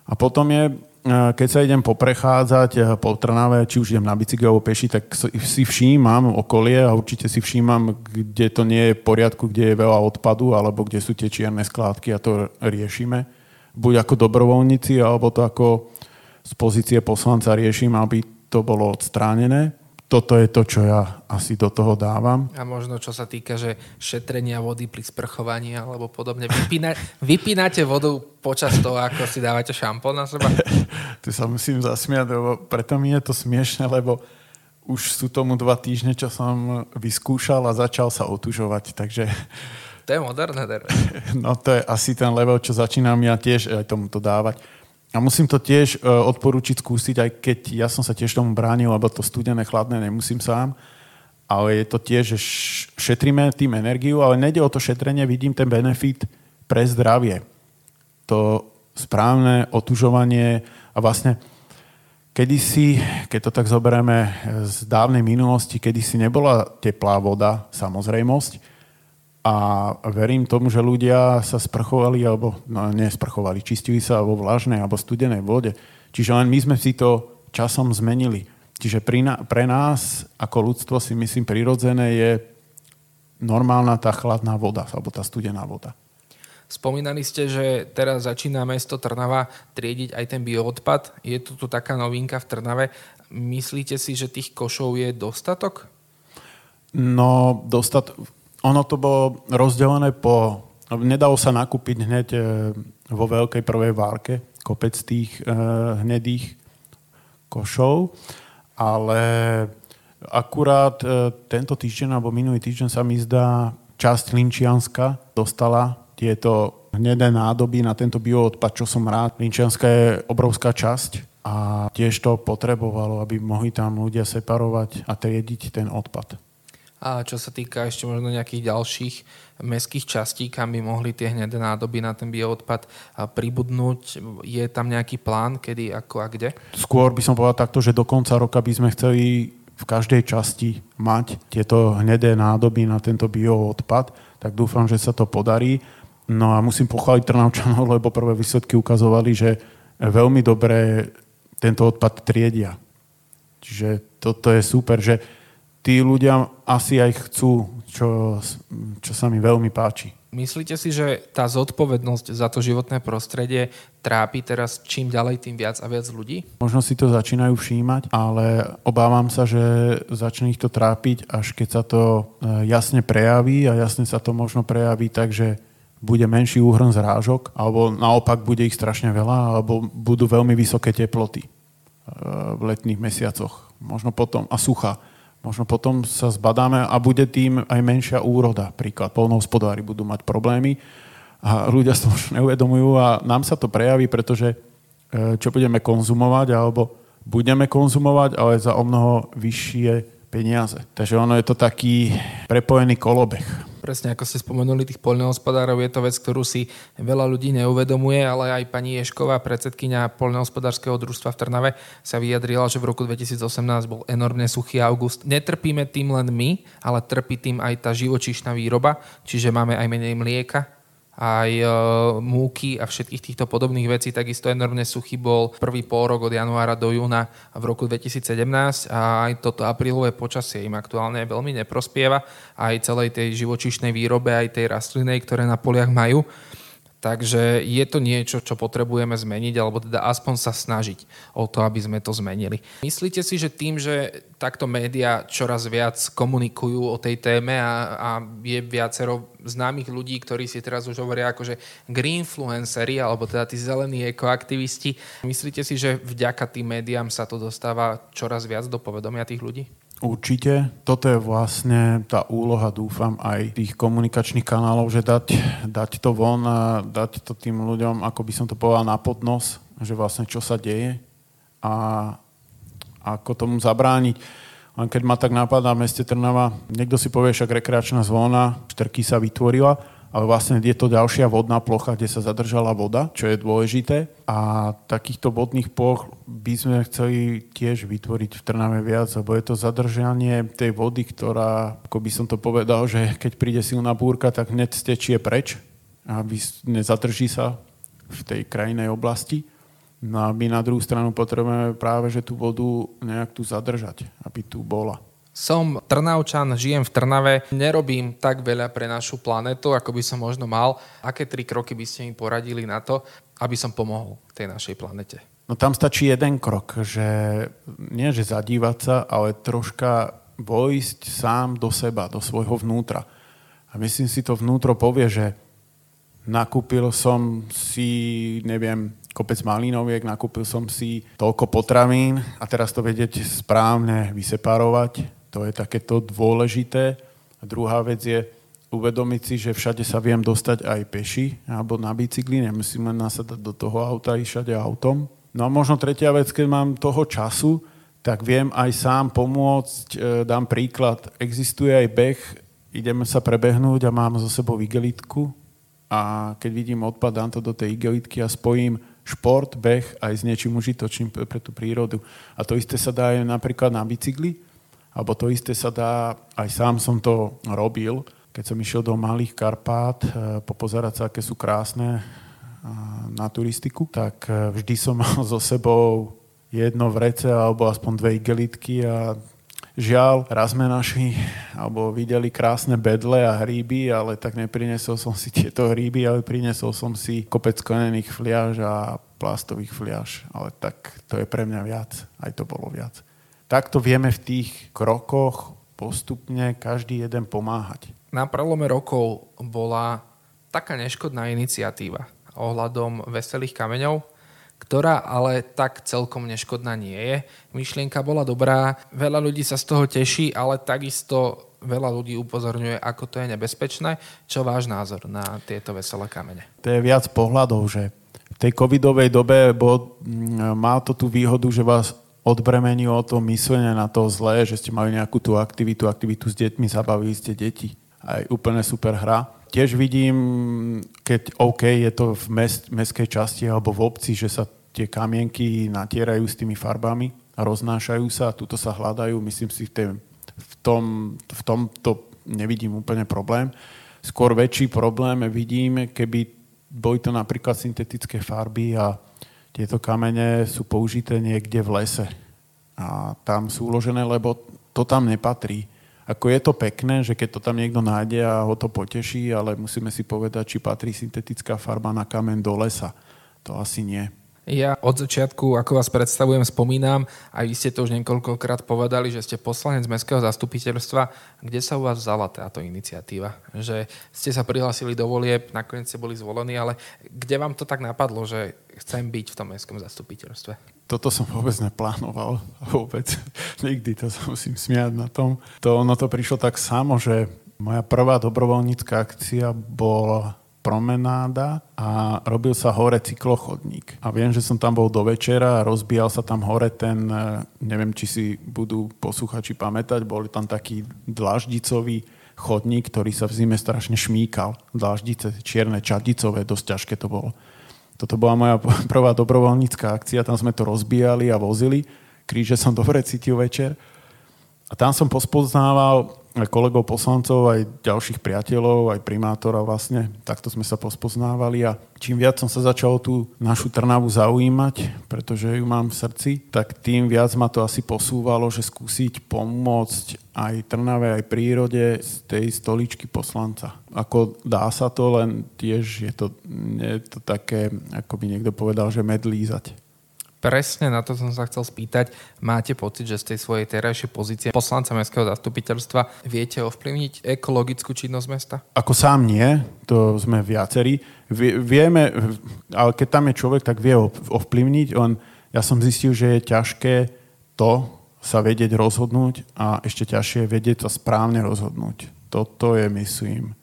A potom je keď sa idem poprechádzať eh, po Trnave, či už idem na bicykel alebo peši, tak si všímam okolie a určite si všímam, kde to nie je v poriadku, kde je veľa odpadu alebo kde sú tie čierne skládky a to riešime. Buď ako dobrovoľníci, alebo to ako z pozície poslanca riešim, aby to bolo odstránené toto je to, čo ja asi do toho dávam.
A možno čo sa týka, že šetrenia vody pri sprchovaní alebo podobne. Vypína, vypínate vodu počas toho, ako si dávate šampón na seba?
tu sa musím zasmiať, lebo preto mi je to smiešne, lebo už sú tomu dva týždne, čo som vyskúšal a začal sa otužovať, takže...
To je moderné,
No to je asi ten level, čo začínam ja tiež aj tomuto dávať. A musím to tiež uh, odporúčiť skúsiť, aj keď ja som sa tiež tomu bránil, lebo to studené, chladné nemusím sám. Ale je to tiež, že šetríme tým energiu, ale nejde o to šetrenie, vidím ten benefit pre zdravie. To správne otužovanie a vlastne kedysi, keď to tak zoberieme z dávnej minulosti, kedysi nebola teplá voda samozrejmosť, a verím tomu, že ľudia sa sprchovali, alebo no, nesprchovali, čistili sa vo vlažnej alebo studenej vode. Čiže len my sme si to časom zmenili. Čiže pri na, pre nás ako ľudstvo si myslím prirodzené je normálna tá chladná voda, alebo tá studená voda.
Spomínali ste, že teraz začína mesto Trnava triediť aj ten bioodpad. Je tu tu taká novinka v Trnave. Myslíte si, že tých košov je dostatok?
No, dostat, ono to bolo rozdelené po... Nedalo sa nakúpiť hneď e, vo veľkej prvej várke kopec tých e, hnedých košov, ale akurát e, tento týždeň alebo minulý týždeň sa mi zdá časť Linčianska dostala tieto hnedé nádoby na tento bioodpad, čo som rád. Linčianska je obrovská časť a tiež to potrebovalo, aby mohli tam ľudia separovať a triediť ten odpad.
A čo sa týka ešte možno nejakých ďalších mestských častí, kam by mohli tie hnedé nádoby na ten bioodpad pribudnúť, je tam nejaký plán, kedy, ako a kde?
Skôr by som povedal takto, že do konca roka by sme chceli v každej časti mať tieto hnedé nádoby na tento bioodpad, tak dúfam, že sa to podarí. No a musím pochváliť Trnavčanov, lebo prvé výsledky ukazovali, že veľmi dobre tento odpad triedia. Čiže toto je super, že tí ľudia asi aj chcú, čo, čo sa mi veľmi páči.
Myslíte si, že tá zodpovednosť za to životné prostredie trápi teraz čím ďalej, tým viac a viac ľudí?
Možno si to začínajú všímať, ale obávam sa, že začne ich to trápiť, až keď sa to e, jasne prejaví a jasne sa to možno prejaví tak, že bude menší úhrn zrážok, alebo naopak bude ich strašne veľa, alebo budú veľmi vysoké teploty e, v letných mesiacoch. Možno potom a sucha Možno potom sa zbadáme a bude tým aj menšia úroda. Príklad, polnohospodári budú mať problémy a ľudia sa už neuvedomujú a nám sa to prejaví, pretože e, čo budeme konzumovať, alebo budeme konzumovať, ale za o mnoho vyššie peniaze. Takže ono je to taký prepojený kolobeh.
Presne ako ste spomenuli tých poľnohospodárov, je to vec, ktorú si veľa ľudí neuvedomuje, ale aj pani Ješková, predsedkynia poľnohospodárskeho družstva v Trnave, sa vyjadrila, že v roku 2018 bol enormne suchý august. Netrpíme tým len my, ale trpí tým aj tá živočíšna výroba, čiže máme aj menej mlieka, aj e, múky a všetkých týchto podobných vecí. Takisto enormne suchý bol prvý rok od januára do júna v roku 2017 a aj toto aprílové počasie im aktuálne veľmi neprospieva aj celej tej živočíšnej výrobe, aj tej rastlinej, ktoré na poliach majú. Takže je to niečo, čo potrebujeme zmeniť, alebo teda aspoň sa snažiť o to, aby sme to zmenili. Myslíte si, že tým, že takto médiá čoraz viac komunikujú o tej téme a, a je viacero známych ľudí, ktorí si teraz už hovoria akože greenfluenceri, alebo teda tí zelení ekoaktivisti, myslíte si, že vďaka tým médiám sa to dostáva čoraz viac do povedomia tých ľudí?
Určite. Toto je vlastne tá úloha, dúfam, aj tých komunikačných kanálov, že dať, dať to von a dať to tým ľuďom, ako by som to povedal, na podnos, že vlastne čo sa deje a ako tomu zabrániť. Len keď ma tak napadá v meste Trnava, niekto si povie, však rekreačná zóna, štrky sa vytvorila, ale vlastne je to ďalšia vodná plocha, kde sa zadržala voda, čo je dôležité. A takýchto vodných ploch by sme chceli tiež vytvoriť v Trnave viac, lebo je to zadržanie tej vody, ktorá, ako by som to povedal, že keď príde silná búrka, tak hneď stečie preč, aby nezadrží sa v tej krajinej oblasti. No a my na druhú stranu potrebujeme práve, že tú vodu nejak tu zadržať, aby tu bola.
Som Trnavčan, žijem v Trnave, nerobím tak veľa pre našu planetu, ako by som možno mal. Aké tri kroky by ste mi poradili na to, aby som pomohol tej našej planete?
No tam stačí jeden krok, že nie že zadívať sa, ale troška vojsť sám do seba, do svojho vnútra. A myslím si, to vnútro povie, že nakúpil som si, neviem, kopec malinoviek, nakúpil som si toľko potravín a teraz to vedieť správne vyseparovať, to je takéto dôležité. A druhá vec je uvedomiť si, že všade sa viem dostať aj peši alebo na bicykli, nemusím len nasadať do toho auta, ísť všade autom. No a možno tretia vec, keď mám toho času, tak viem aj sám pomôcť. E, dám príklad, existuje aj beh, ideme sa prebehnúť a mám zo sebou igelitku a keď vidím odpad, dám to do tej igelitky a spojím šport, beh aj s niečím užitočným pre tú prírodu. A to isté sa dá aj napríklad na bicykli alebo to isté sa dá, aj sám som to robil, keď som išiel do Malých Karpát, e, popozerať sa, aké sú krásne e, na turistiku, tak e, vždy som mal so sebou jedno vrece alebo aspoň dve igelitky a žiaľ, raz sme našli alebo videli krásne bedle a hríby, ale tak neprinesol som si tieto hríby, ale prinesol som si kopec konených fliaž a plastových fliaž, ale tak to je pre mňa viac, aj to bolo viac takto vieme v tých krokoch postupne každý jeden pomáhať.
Na prelome rokov bola taká neškodná iniciatíva ohľadom veselých kameňov, ktorá ale tak celkom neškodná nie je. Myšlienka bola dobrá, veľa ľudí sa z toho teší, ale takisto veľa ľudí upozorňuje, ako to je nebezpečné. Čo váš názor na tieto veselé kamene?
To je viac pohľadov, že v tej covidovej dobe bo, má to tú výhodu, že vás odbremenilo to myslenie na to zlé, že ste mali nejakú tú aktivitu, aktivitu s deťmi, zabavili ste deti. Aj úplne super hra. Tiež vidím, keď OK, je to v mest, mestskej časti alebo v obci, že sa tie kamienky natierajú s tými farbami a roznášajú sa a tuto sa hľadajú. Myslím si, v, v, tom, v tomto nevidím úplne problém. Skôr väčší problém vidím, keby boli to napríklad syntetické farby a Tieto kamene sú použité niekde v lese. A tam sú uložené, lebo to tam nepatrí. Ako je to pekné, že keď to tam niekto nájde a ho to poteší, ale musíme si povedať, či patrí syntetická farba na kamen do lesa. To asi nie.
Ja od začiatku, ako vás predstavujem, spomínam, a vy ste to už niekoľkokrát povedali, že ste poslanec Mestského zastupiteľstva. Kde sa u vás vzala táto iniciatíva? Že ste sa prihlásili do volieb, nakoniec ste boli zvolení, ale kde vám to tak napadlo, že chcem byť v tom Mestskom zastupiteľstve?
Toto som vôbec neplánoval. Vôbec. Nikdy to sa musím smiať na tom. To, ono to prišlo tak samo, že moja prvá dobrovoľnícka akcia bola promenáda a robil sa hore cyklochodník. A viem, že som tam bol do večera a rozbíjal sa tam hore ten, e, neviem, či si budú posluchači pamätať, boli tam taký dlaždicový chodník, ktorý sa v zime strašne šmíkal. Dlaždice, čierne, čadicové, dosť ťažké to bolo. Toto bola moja prvá dobrovoľnícká akcia, tam sme to rozbíjali a vozili. Kríže som dobre cítil večer. A tam som pospoznával kolegov poslancov, aj ďalších priateľov, aj primátora vlastne. Takto sme sa pospoznávali a čím viac som sa začal tú našu Trnavu zaujímať, pretože ju mám v srdci, tak tým viac ma to asi posúvalo, že skúsiť pomôcť aj Trnave, aj prírode z tej stoličky poslanca. Ako dá sa to, len tiež je to, je to také, ako by niekto povedal, že medlízať
presne na to som sa chcel spýtať. Máte pocit, že z tej svojej terajšej pozície poslanca mestského zastupiteľstva viete ovplyvniť ekologickú činnosť mesta?
Ako sám nie, to sme viacerí. Vieme, ale keď tam je človek, tak vie ovplyvniť. On, ja som zistil, že je ťažké to sa vedieť rozhodnúť a ešte ťažšie je vedieť sa správne rozhodnúť. Toto je, myslím,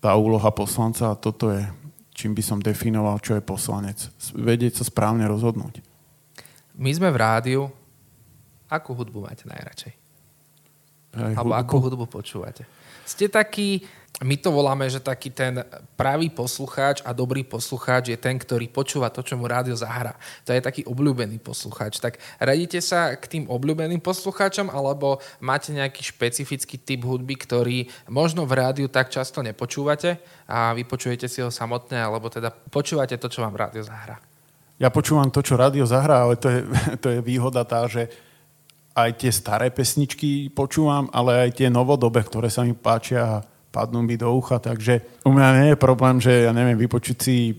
tá úloha poslanca a toto je, čím by som definoval, čo je poslanec. Vedieť sa správne rozhodnúť.
My sme v rádiu. Akú hudbu máte najradšej? Aj Alebo hudbu? akú hudbu počúvate? Ste taký, my to voláme, že taký ten pravý poslucháč a dobrý poslucháč je ten, ktorý počúva to, čo mu rádio zahrá. To je taký obľúbený poslucháč. Tak radíte sa k tým obľúbeným poslucháčom, alebo máte nejaký špecifický typ hudby, ktorý možno v rádiu tak často nepočúvate a vypočujete si ho samotné, alebo teda počúvate to, čo vám rádio zahrá?
Ja počúvam to, čo rádio zahrá, ale to je, to je výhoda tá, že aj tie staré pesničky počúvam, ale aj tie novodobé, ktoré sa mi páčia a padnú mi do ucha, takže u mňa nie je problém, že ja neviem, vypočuť si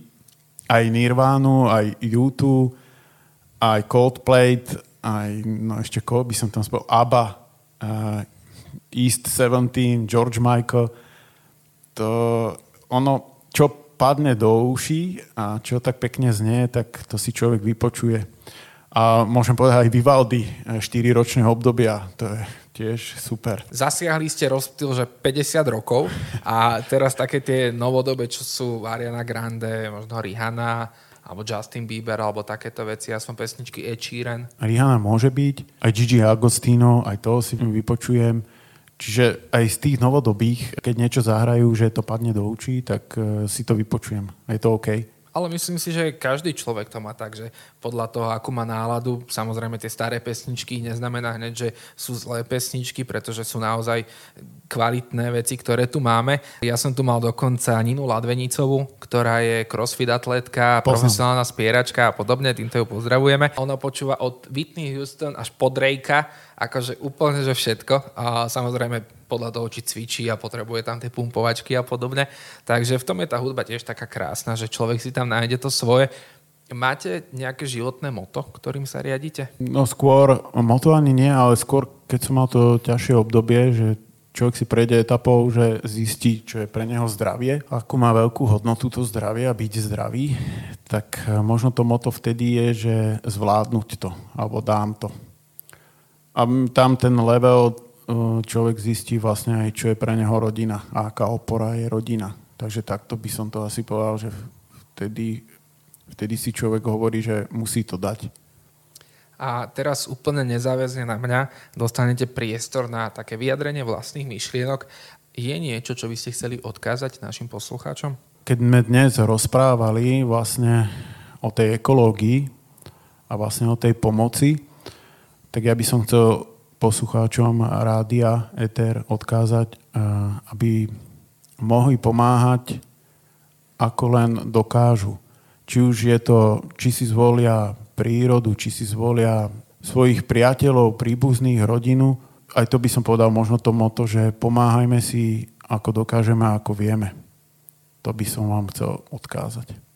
aj Nirvánu, aj YouTube, aj Coldplay, aj, no ešte koho by som tam spol, ABBA, uh, East 17, George Michael, to ono, čo padne do uší a čo tak pekne znie, tak to si človek vypočuje. A môžem povedať aj Vivaldi, 4 e, ročného obdobia, to je tiež super.
Zasiahli ste rozptyl, že 50 rokov a teraz také tie novodobé, čo sú Ariana Grande, možno Rihanna, alebo Justin Bieber, alebo takéto veci. Ja som pesničky Ed Sheeran.
Rihanna môže byť, aj Gigi Agostino, aj to si vypočujem. Čiže aj z tých novodobých, keď niečo zahrajú, že to padne do učí, tak uh, si to vypočujem. Je to OK.
Ale myslím si, že každý človek to má tak, že podľa toho, akú má náladu, samozrejme tie staré pesničky neznamená hneď, že sú zlé pesničky, pretože sú naozaj kvalitné veci, ktoré tu máme. Ja som tu mal dokonca Ninu Ladvenicovú, ktorá je crossfit atletka, profesionálna spieračka a podobne, týmto ju pozdravujeme. Ona počúva od Whitney Houston až po Drakea, akože úplne, že všetko. A samozrejme podľa toho, či cvičí a potrebuje tam tie pumpovačky a podobne. Takže v tom je tá hudba tiež taká krásna, že človek si tam nájde to svoje. Máte nejaké životné moto, ktorým sa riadite?
No skôr, moto ani nie, ale skôr, keď som mal to ťažšie obdobie, že človek si prejde etapou, že zistí, čo je pre neho zdravie, ako má veľkú hodnotu to zdravie a byť zdravý, tak eh, možno to moto vtedy je, že zvládnuť to, alebo dám to. A tam ten level človek zistí vlastne aj, čo je pre neho rodina a aká opora je rodina. Takže takto by som to asi povedal, že vtedy, vtedy si človek hovorí, že musí to dať.
A teraz úplne nezáväzne na mňa dostanete priestor na také vyjadrenie vlastných myšlienok. Je niečo, čo by ste chceli odkázať našim poslucháčom?
Keď sme dnes rozprávali vlastne o tej ekológii a vlastne o tej pomoci, tak ja by som chcel poslucháčom rádia ETER odkázať, eh, aby mohli pomáhať ako len dokážu. či už je to, či si zvolia prírodu, či si zvolia svojich priateľov, príbuzných, rodinu. Aj to by som povedal možno to moto, že pomáhajme si, ako dokážeme, ako vieme. To by som vám chcel odkázať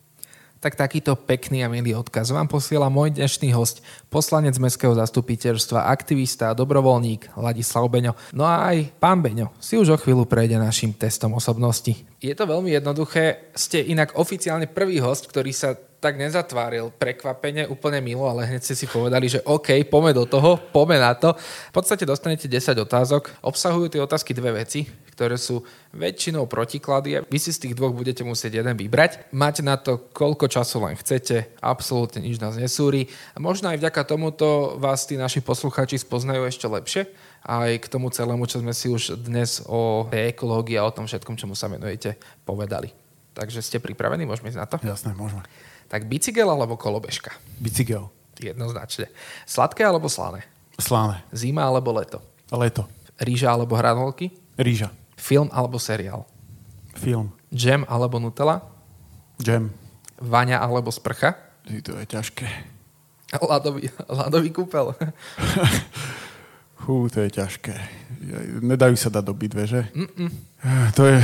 tak takýto pekný a milý odkaz vám posiela môj dnešný host, poslanec Mestského zastupiteľstva, aktivista a dobrovoľník Ladislav Beňo. No a aj pán Beňo si už o chvíľu prejde našim testom osobnosti. Je to veľmi jednoduché, ste inak oficiálne prvý host, ktorý sa tak nezatváril prekvapene, úplne milo, ale hneď ste si povedali, že OK, poďme do toho, poďme na to. V podstate dostanete 10 otázok. Obsahujú tie otázky dve veci, ktoré sú väčšinou protiklady a vy si z tých dvoch budete musieť jeden vybrať. Máte na to, koľko času len chcete, absolútne nič nás nesúri. A možno aj vďaka tomuto vás tí naši posluchači spoznajú ešte lepšie aj k tomu celému, čo sme si už dnes o ekológii a o tom všetkom, čomu sa venujete, povedali. Takže ste pripravení? Môžeme ísť na to?
Jasné, môžeme.
Tak bicykel alebo kolobežka?
Bicykel.
Jednoznačne. Sladké alebo slané?
Slané.
Zima alebo leto?
Leto.
Ríža alebo hranolky?
Ríža.
Film alebo seriál?
Film.
Jam alebo Nutella?
Jam.
Vaňa alebo sprcha?
To je ťažké.
Ladový, ladový kúpel.
Hú, to je ťažké. Nedajú sa dať do bitve, že? Mm-mm. To je,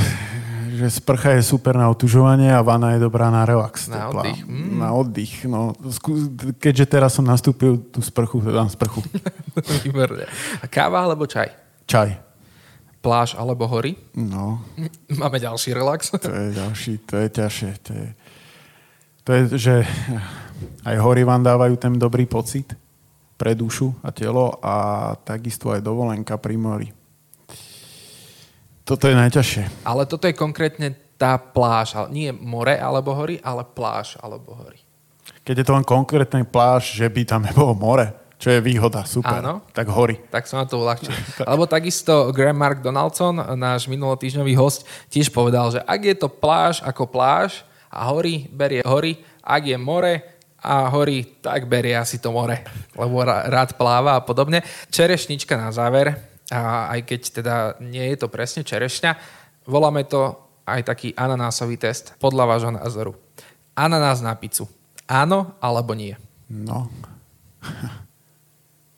že sprcha je super na otužovanie a vana je dobrá na relax.
Na teplá. oddych. Mm.
Na oddych. No, keďže teraz som nastúpil tú sprchu, dám sprchu.
Výborne. A káva alebo čaj?
Čaj.
Pláž alebo hory?
No.
Máme ďalší relax.
To je ďalší, to je ťažšie. To je, to je, že aj hory vám dávajú ten dobrý pocit pre dušu a telo a takisto aj dovolenka pri mori. Toto je najťažšie.
Ale toto je konkrétne tá pláž, nie more alebo hory, ale pláž alebo hory.
Keď je to len konkrétny pláž, že by tam nebolo more, čo je výhoda, super.
Áno.
Tak hory.
Tak som na to uľahčil. Alebo takisto Graham Mark Donaldson, náš minulotýždňový host, tiež povedal, že ak je to pláž ako pláž a hory, berie hory, ak je more, a horí, tak berie asi to more, lebo rád pláva a podobne. Čerešnička na záver, a aj keď teda nie je to presne čerešňa, voláme to aj taký ananásový test podľa vášho názoru. Ananás na pizzu. Áno alebo nie?
No.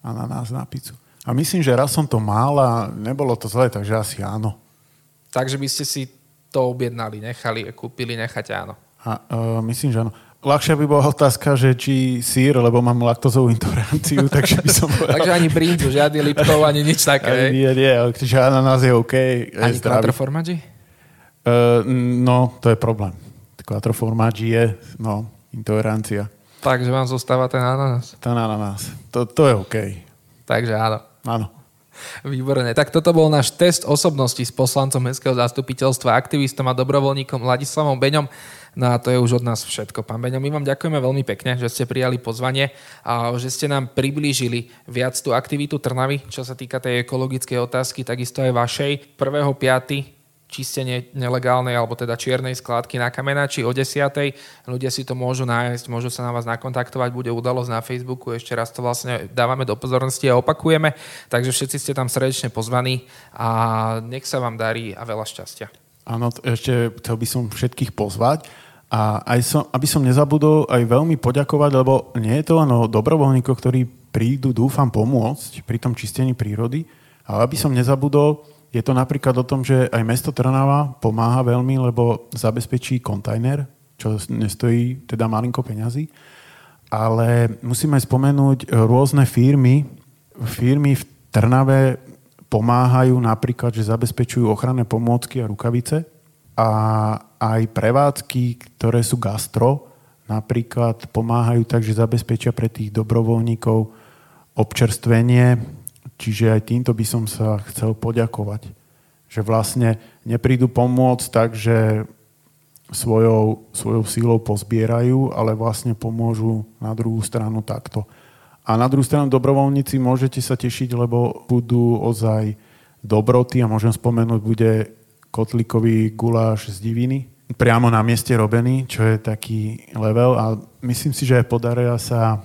Ananás na pizzu. A myslím, že raz som to mal a nebolo to zlé, takže asi áno.
Takže by ste si to objednali, nechali, kúpili, nechať áno.
A, uh, myslím, že áno. Ľahšia by bola otázka, že či sír, lebo mám laktozovú intoleranciu, takže by som povedal...
takže ani brinzu, žiadny liptov, ani nič také.
Ani, nie, nie, že ananás je OK.
Ani quattro formaggi?
Uh, no, to je problém. Quattro formaggi je, no, intolerancia.
Takže vám zostáva ten ananás?
Ten ananás. To, to je OK.
Takže áno.
Áno.
Výborné. Tak toto bol náš test osobnosti s poslancom Mestského zastupiteľstva, aktivistom a dobrovoľníkom Ladislavom Beňom. No a to je už od nás všetko. Pán Beňo, my vám ďakujeme veľmi pekne, že ste prijali pozvanie a že ste nám priblížili viac tú aktivitu Trnavy, čo sa týka tej ekologickej otázky, takisto aj vašej. 1.5 čistenie nelegálnej alebo teda čiernej skládky na Kamenači o 10. Ľudia si to môžu nájsť, môžu sa na vás nakontaktovať, bude udalosť na Facebooku, ešte raz to vlastne dávame do pozornosti a opakujeme, takže všetci ste tam srdečne pozvaní a nech sa vám darí a veľa šťastia.
Áno, ešte chcel by som všetkých pozvať a aj som, aby som nezabudol aj veľmi poďakovať, lebo nie je to len o dobrovoľníkoch, ktorí prídu, dúfam, pomôcť pri tom čistení prírody, ale aby som nezabudol, je to napríklad o tom, že aj mesto Trnava pomáha veľmi, lebo zabezpečí kontajner, čo nestojí teda malinko peňazí, ale musíme spomenúť rôzne firmy. Firmy v Trnave pomáhajú napríklad, že zabezpečujú ochranné pomôcky a rukavice, a aj prevádzky, ktoré sú gastro, napríklad pomáhajú tak, že zabezpečia pre tých dobrovoľníkov občerstvenie, čiže aj týmto by som sa chcel poďakovať. Že vlastne neprídu pomôcť tak, že svojou, svojou sílou pozbierajú, ale vlastne pomôžu na druhú stranu takto. A na druhú stranu dobrovoľníci môžete sa tešiť, lebo budú ozaj dobroty a môžem spomenúť, bude kotlikový guláš z diviny, priamo na mieste robený, čo je taký level a myslím si, že podaria sa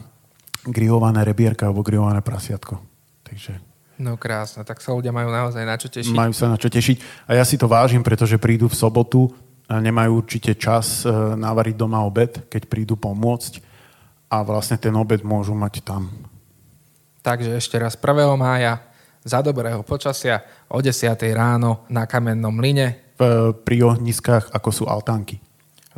grillované rebierka alebo grillované prasiatko. Takže...
No krásne, tak sa ľudia majú naozaj na čo tešiť.
Majú sa na čo tešiť a ja si to vážim, pretože prídu v sobotu nemajú určite čas e, navariť doma obed, keď prídu pomôcť a vlastne ten obed môžu mať tam.
Takže ešte raz 1. mája za dobrého počasia o 10. ráno na kamennom line.
V, pri ohniskách, ako sú altánky.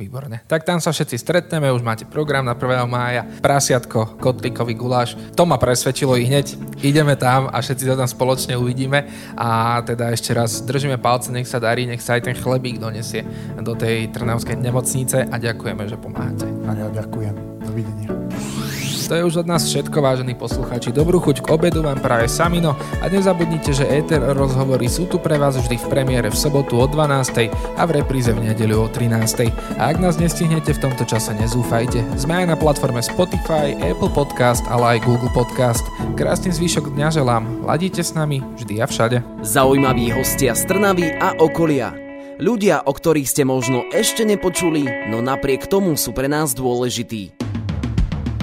Výborne. Tak tam sa všetci stretneme, už máte program na 1. mája. Prasiatko, kotlíkový guláš. To ma presvedčilo i hneď. Ideme tam a všetci sa tam spoločne uvidíme. A teda ešte raz držíme palce, nech sa darí, nech sa aj ten chlebík donesie do tej Trnavskej nemocnice a ďakujeme, že pomáhate.
A ja ďakujem. Dovidenia.
To je už od nás všetko, vážení poslucháči. Dobrú chuť k obedu vám práve Samino a nezabudnite, že Ether rozhovory sú tu pre vás vždy v premiére v sobotu o 12. a v repríze v nedeľu o 13. A ak nás nestihnete v tomto čase, nezúfajte. Sme aj na platforme Spotify, Apple Podcast, ale aj Google Podcast. Krásny zvyšok dňa želám. Ladíte s nami vždy a všade.
Zaujímaví hostia z Trnavy a okolia. Ľudia, o ktorých ste možno ešte nepočuli, no napriek tomu sú pre nás dôležití.